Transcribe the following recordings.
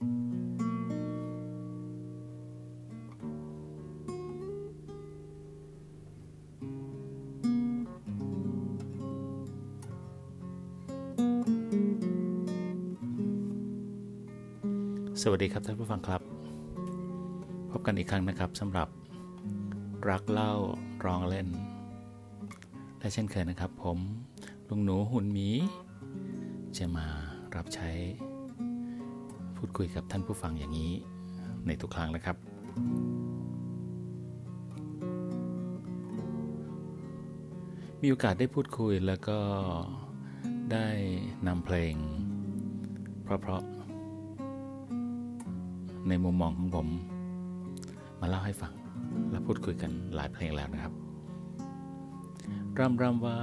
สวัสดีครับท่านผู้ฟังครับ พบกันอีกครั้งนะครับสำหรับรักเล่าร้องเล่น และเช่นเคยนะครับ ผมลุงหนูหุ่นหมี จะมารับใช้ พูดคุยกับท่านผู้ฟังอย่างนี้ในทุกครั้งนะครับ มีโอกาสได้พูดคุยแล้วก็ได้นำเพลง เพราะๆในมุมมองของผม มาเล่าให้ฟัง และพูดคุยกันหลายเพลงแล้วนะครับ ร่ำร่ำว่า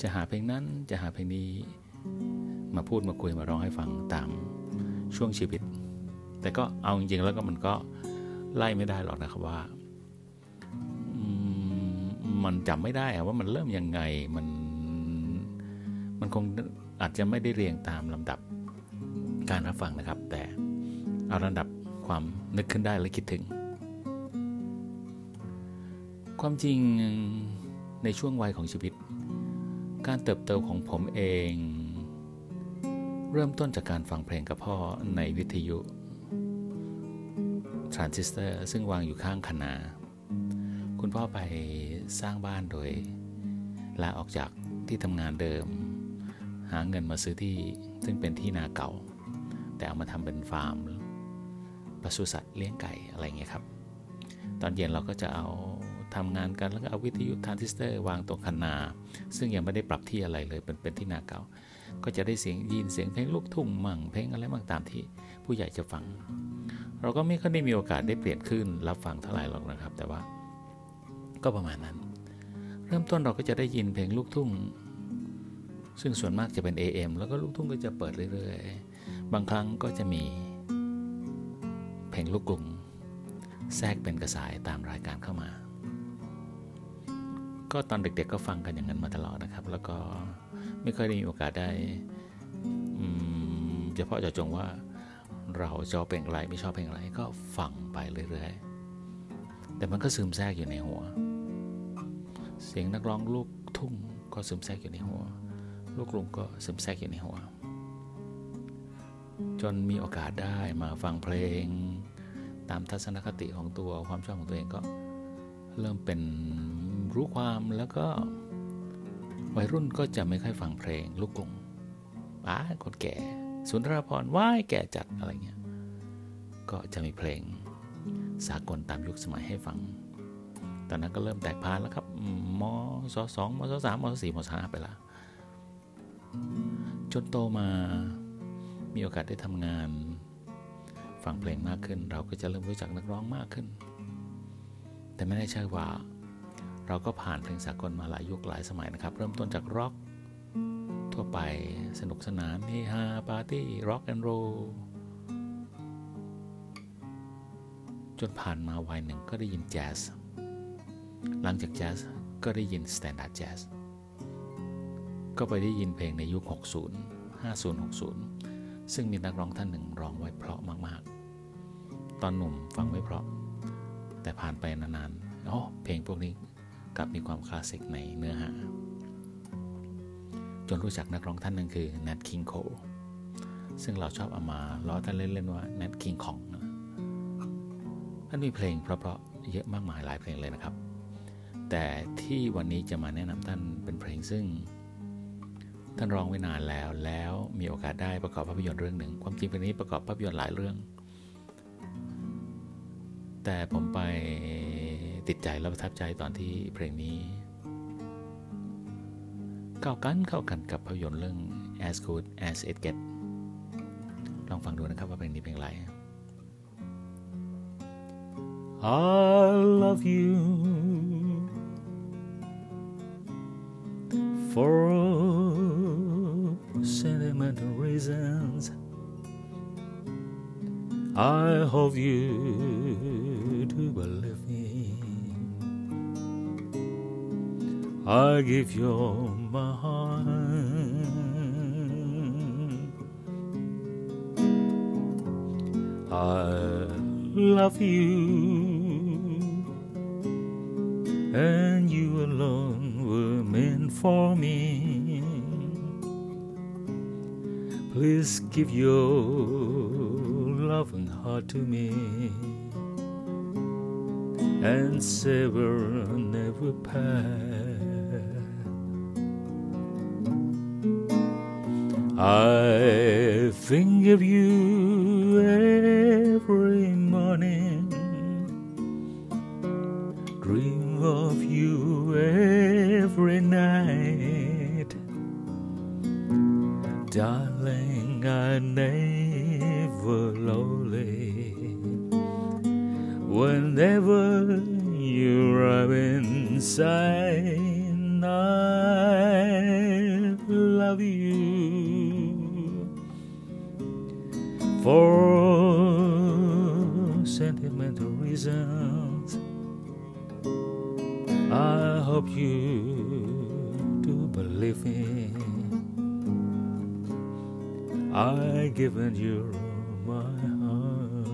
จะหาเพลงนั้นจะหาเพลงนี้ มาพูดมาคุยมาร้องให้ฟังตามช่วงชีวิต แต่ก็เอาจริงๆแล้วก็มันก็ไล่ไม่ได้หรอกนะครับว่ามันจำไม่ได้ว่ามันเริ่มยังไงมันมันคงอาจจะไม่ได้เรียงตามลำดับการรับฟังนะครับ แต่เอาลำดับความนึกขึ้นได้และคิดถึง ความจริงในช่วงวัยของชีวิต การเติบโตของผมเอง เริ่มต้นจากการฟังเพลงกับพ่อในวิทยุทรานซิสเตอร์ซึ่งวางอยู่ข้างคันนาคุณพ่อไปสร้างบ้านโดย ลาออกจากที่ทำงานเดิม หาเงินมาซื้อที่ซึ่งเป็นที่นาเก่า แต่เอามาทำเป็นฟาร์มปศุสัตว์เลี้ยงไก่อะไรเงี้ยครับ ตอนเย็นเราก็จะเอา ทำงานกันแล้วก็เอาวิทยุทรานซิสเตอร์วางตรงคันนา ซึ่งยังไม่ได้ปรับที่อะไรเลยเป็นเป็นที่นาเก่า ก็จะได้เสียงยินเสียงเพลงลูกทุ่งมั่งเพลงอะไรบ้างตามที่ผู้ใหญ่จะฟัง เราก็ไม่ค่อยได้มีโอกาสได้เปลี่ยนคลื่นรับฟังเท่าไหร่หรอกนะครับ แต่ว่าก็ประมาณนั้น เริ่มต้นเราก็จะได้ยินเพลงลูกทุ่ง ซึ่งส่วนมากจะเป็น AM แล้วก็ลูกทุ่งก็จะเปิดเรื่อยๆ บางครั้งก็จะมีเพลงลูกกรุงแทรกเป็นกระสายตามรายการเข้ามา ก็ตอนเด็กๆก็ฟังกันอย่างนั้นมาตลอดนะครับ แล้วก็ไม่เคยได้มีโอกาสได้เฉพาะเจาะจงว่าเราชอบเพลงอะไรไม่ชอบเพลงอะไรก็ฟังไปเรื่อยๆ แต่มันก็ซึมแทรกอยู่ในหัว เสียงนักร้องลูกทุ่งก็ซึมแทรกอยู่ในหัว ลูกกรุงก็ซึมแทรกอยู่ในหัว จนมีโอกาสได้มาฟังเพลง ตามทัศนคติของตัวความชอบของตัวเองก็เริ่มเป็น รู้ความแล้วก็ วัยรุ่นก็จะไม่ค่อยฟังเพลง ลูกกรุงอ้าคนแก่ สุนทรภรว่ายแก่จัดอะไรเงี้ย ก็จะมีเพลงสากลตามยุคสมัยให้ฟัง ตอนนั้นก็เริ่มแตกพานแล้วครับมศสองมศสามมศสี่มศห้าไปละ จนโตมามีโอกาสได้ทำงาน ฟังเพลงมากขึ้น เราก็จะเริ่มรู้จักนักร้องมากขึ้น แต่ไม่ได้ใช่ว่า เราก็ผ่านเพลงสากลมาหลายยุคหลายสมัยนะครับ เริ่มต้นจากร็อกทั่วไปสนุกสนานเฮฮาปาร์ตี้ร็อกแอนด์โรลจนผ่านมาวัยหนึ่งก็ได้ยินแจ๊สหลังจากแจ๊สก็ได้ยิน standard jazz ก็ไปได้ยินเพลงในยุค 60 50 60 ซึ่งมีนักร้องท่านหนึ่งร้องไว้เพราะมากๆ ตอนหนุ่มฟังไม่เพราะ แต่ผ่านไปนานๆอ๋อเพลงพวกนี้ กับมีความคลาสสิกในเนื้อหา จนรู้จักนักร้องท่านหนึ่งคือ Nat King Cole ซึ่งเราชอบเอามาล้อท่านเล่นๆว่า Nat King Kong ท่านมีเพลงเพราะๆเยอะมากมายหลายเพลงเลยนะครับ แต่ที่วันนี้จะมาแนะนำท่านเป็นเพลงซึ่ง ท่านร้องไว้นานแล้วแล้วมีโอกาสได้ประกอบภาพยนตร์เรื่องหนึ่ง ความจริงเพลงนี้ประกอบภาพยนตร์หลายเรื่อง แต่ผมไป ติดใจและประทับใจตอนที่เพลงนี้เข้ากันเข้ากันกับภาพยนตร์เรื่อง As Good As It Gets ลองฟังดูนะครับว่าเพลงนี้เป็นไร I love you for sentimental reasons. I hope you do believe I give you my heart. I love you, and you alone were meant for me. Please give your loving heart to me and say we'll never pass. I think of you every morning, dream of you every night. Darling, I never lonely. Whenever you are inside, you to believe in. I given you my heart,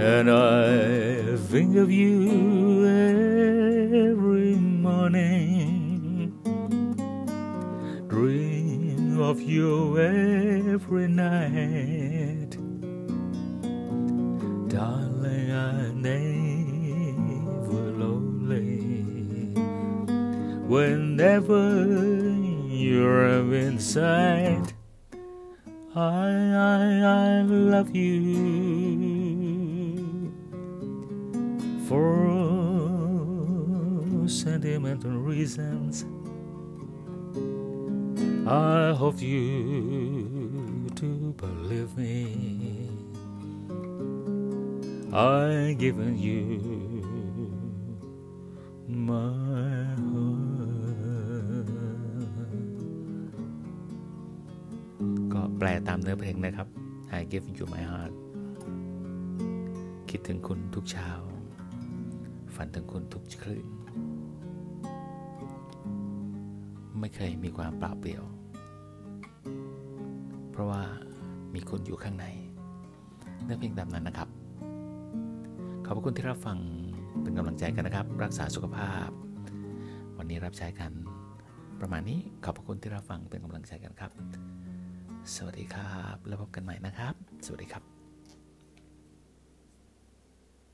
and I think of you every morning. Dream of you every night, darling. I never whenever you're inside. I, I, I love you for sentimental reasons. I hope you to believe me. I've given you my แปลตามเนื้อเพลงนะครับ I give you my heart คิดถึงคุณทุกเช้า ฝันถึงคุณทุกคืนไม่เคยมีความเปล่าเปลี่ยว เพราะว่ามีคุณอยู่ข้างใน เนื้อเพลงตามนั้นนะครับ ขอบพระคุณที่รับฟังเป็นกำลังใจกันนะครับ รักษาสุขภาพ วันนี้รับใช้กัน ประมาณนี้ขอบพระคุณที่รับฟังเป็นกำลังใจกันครับ สวัสดีครับ แล้วพบกันใหม่นะครับ สวัสดีครับ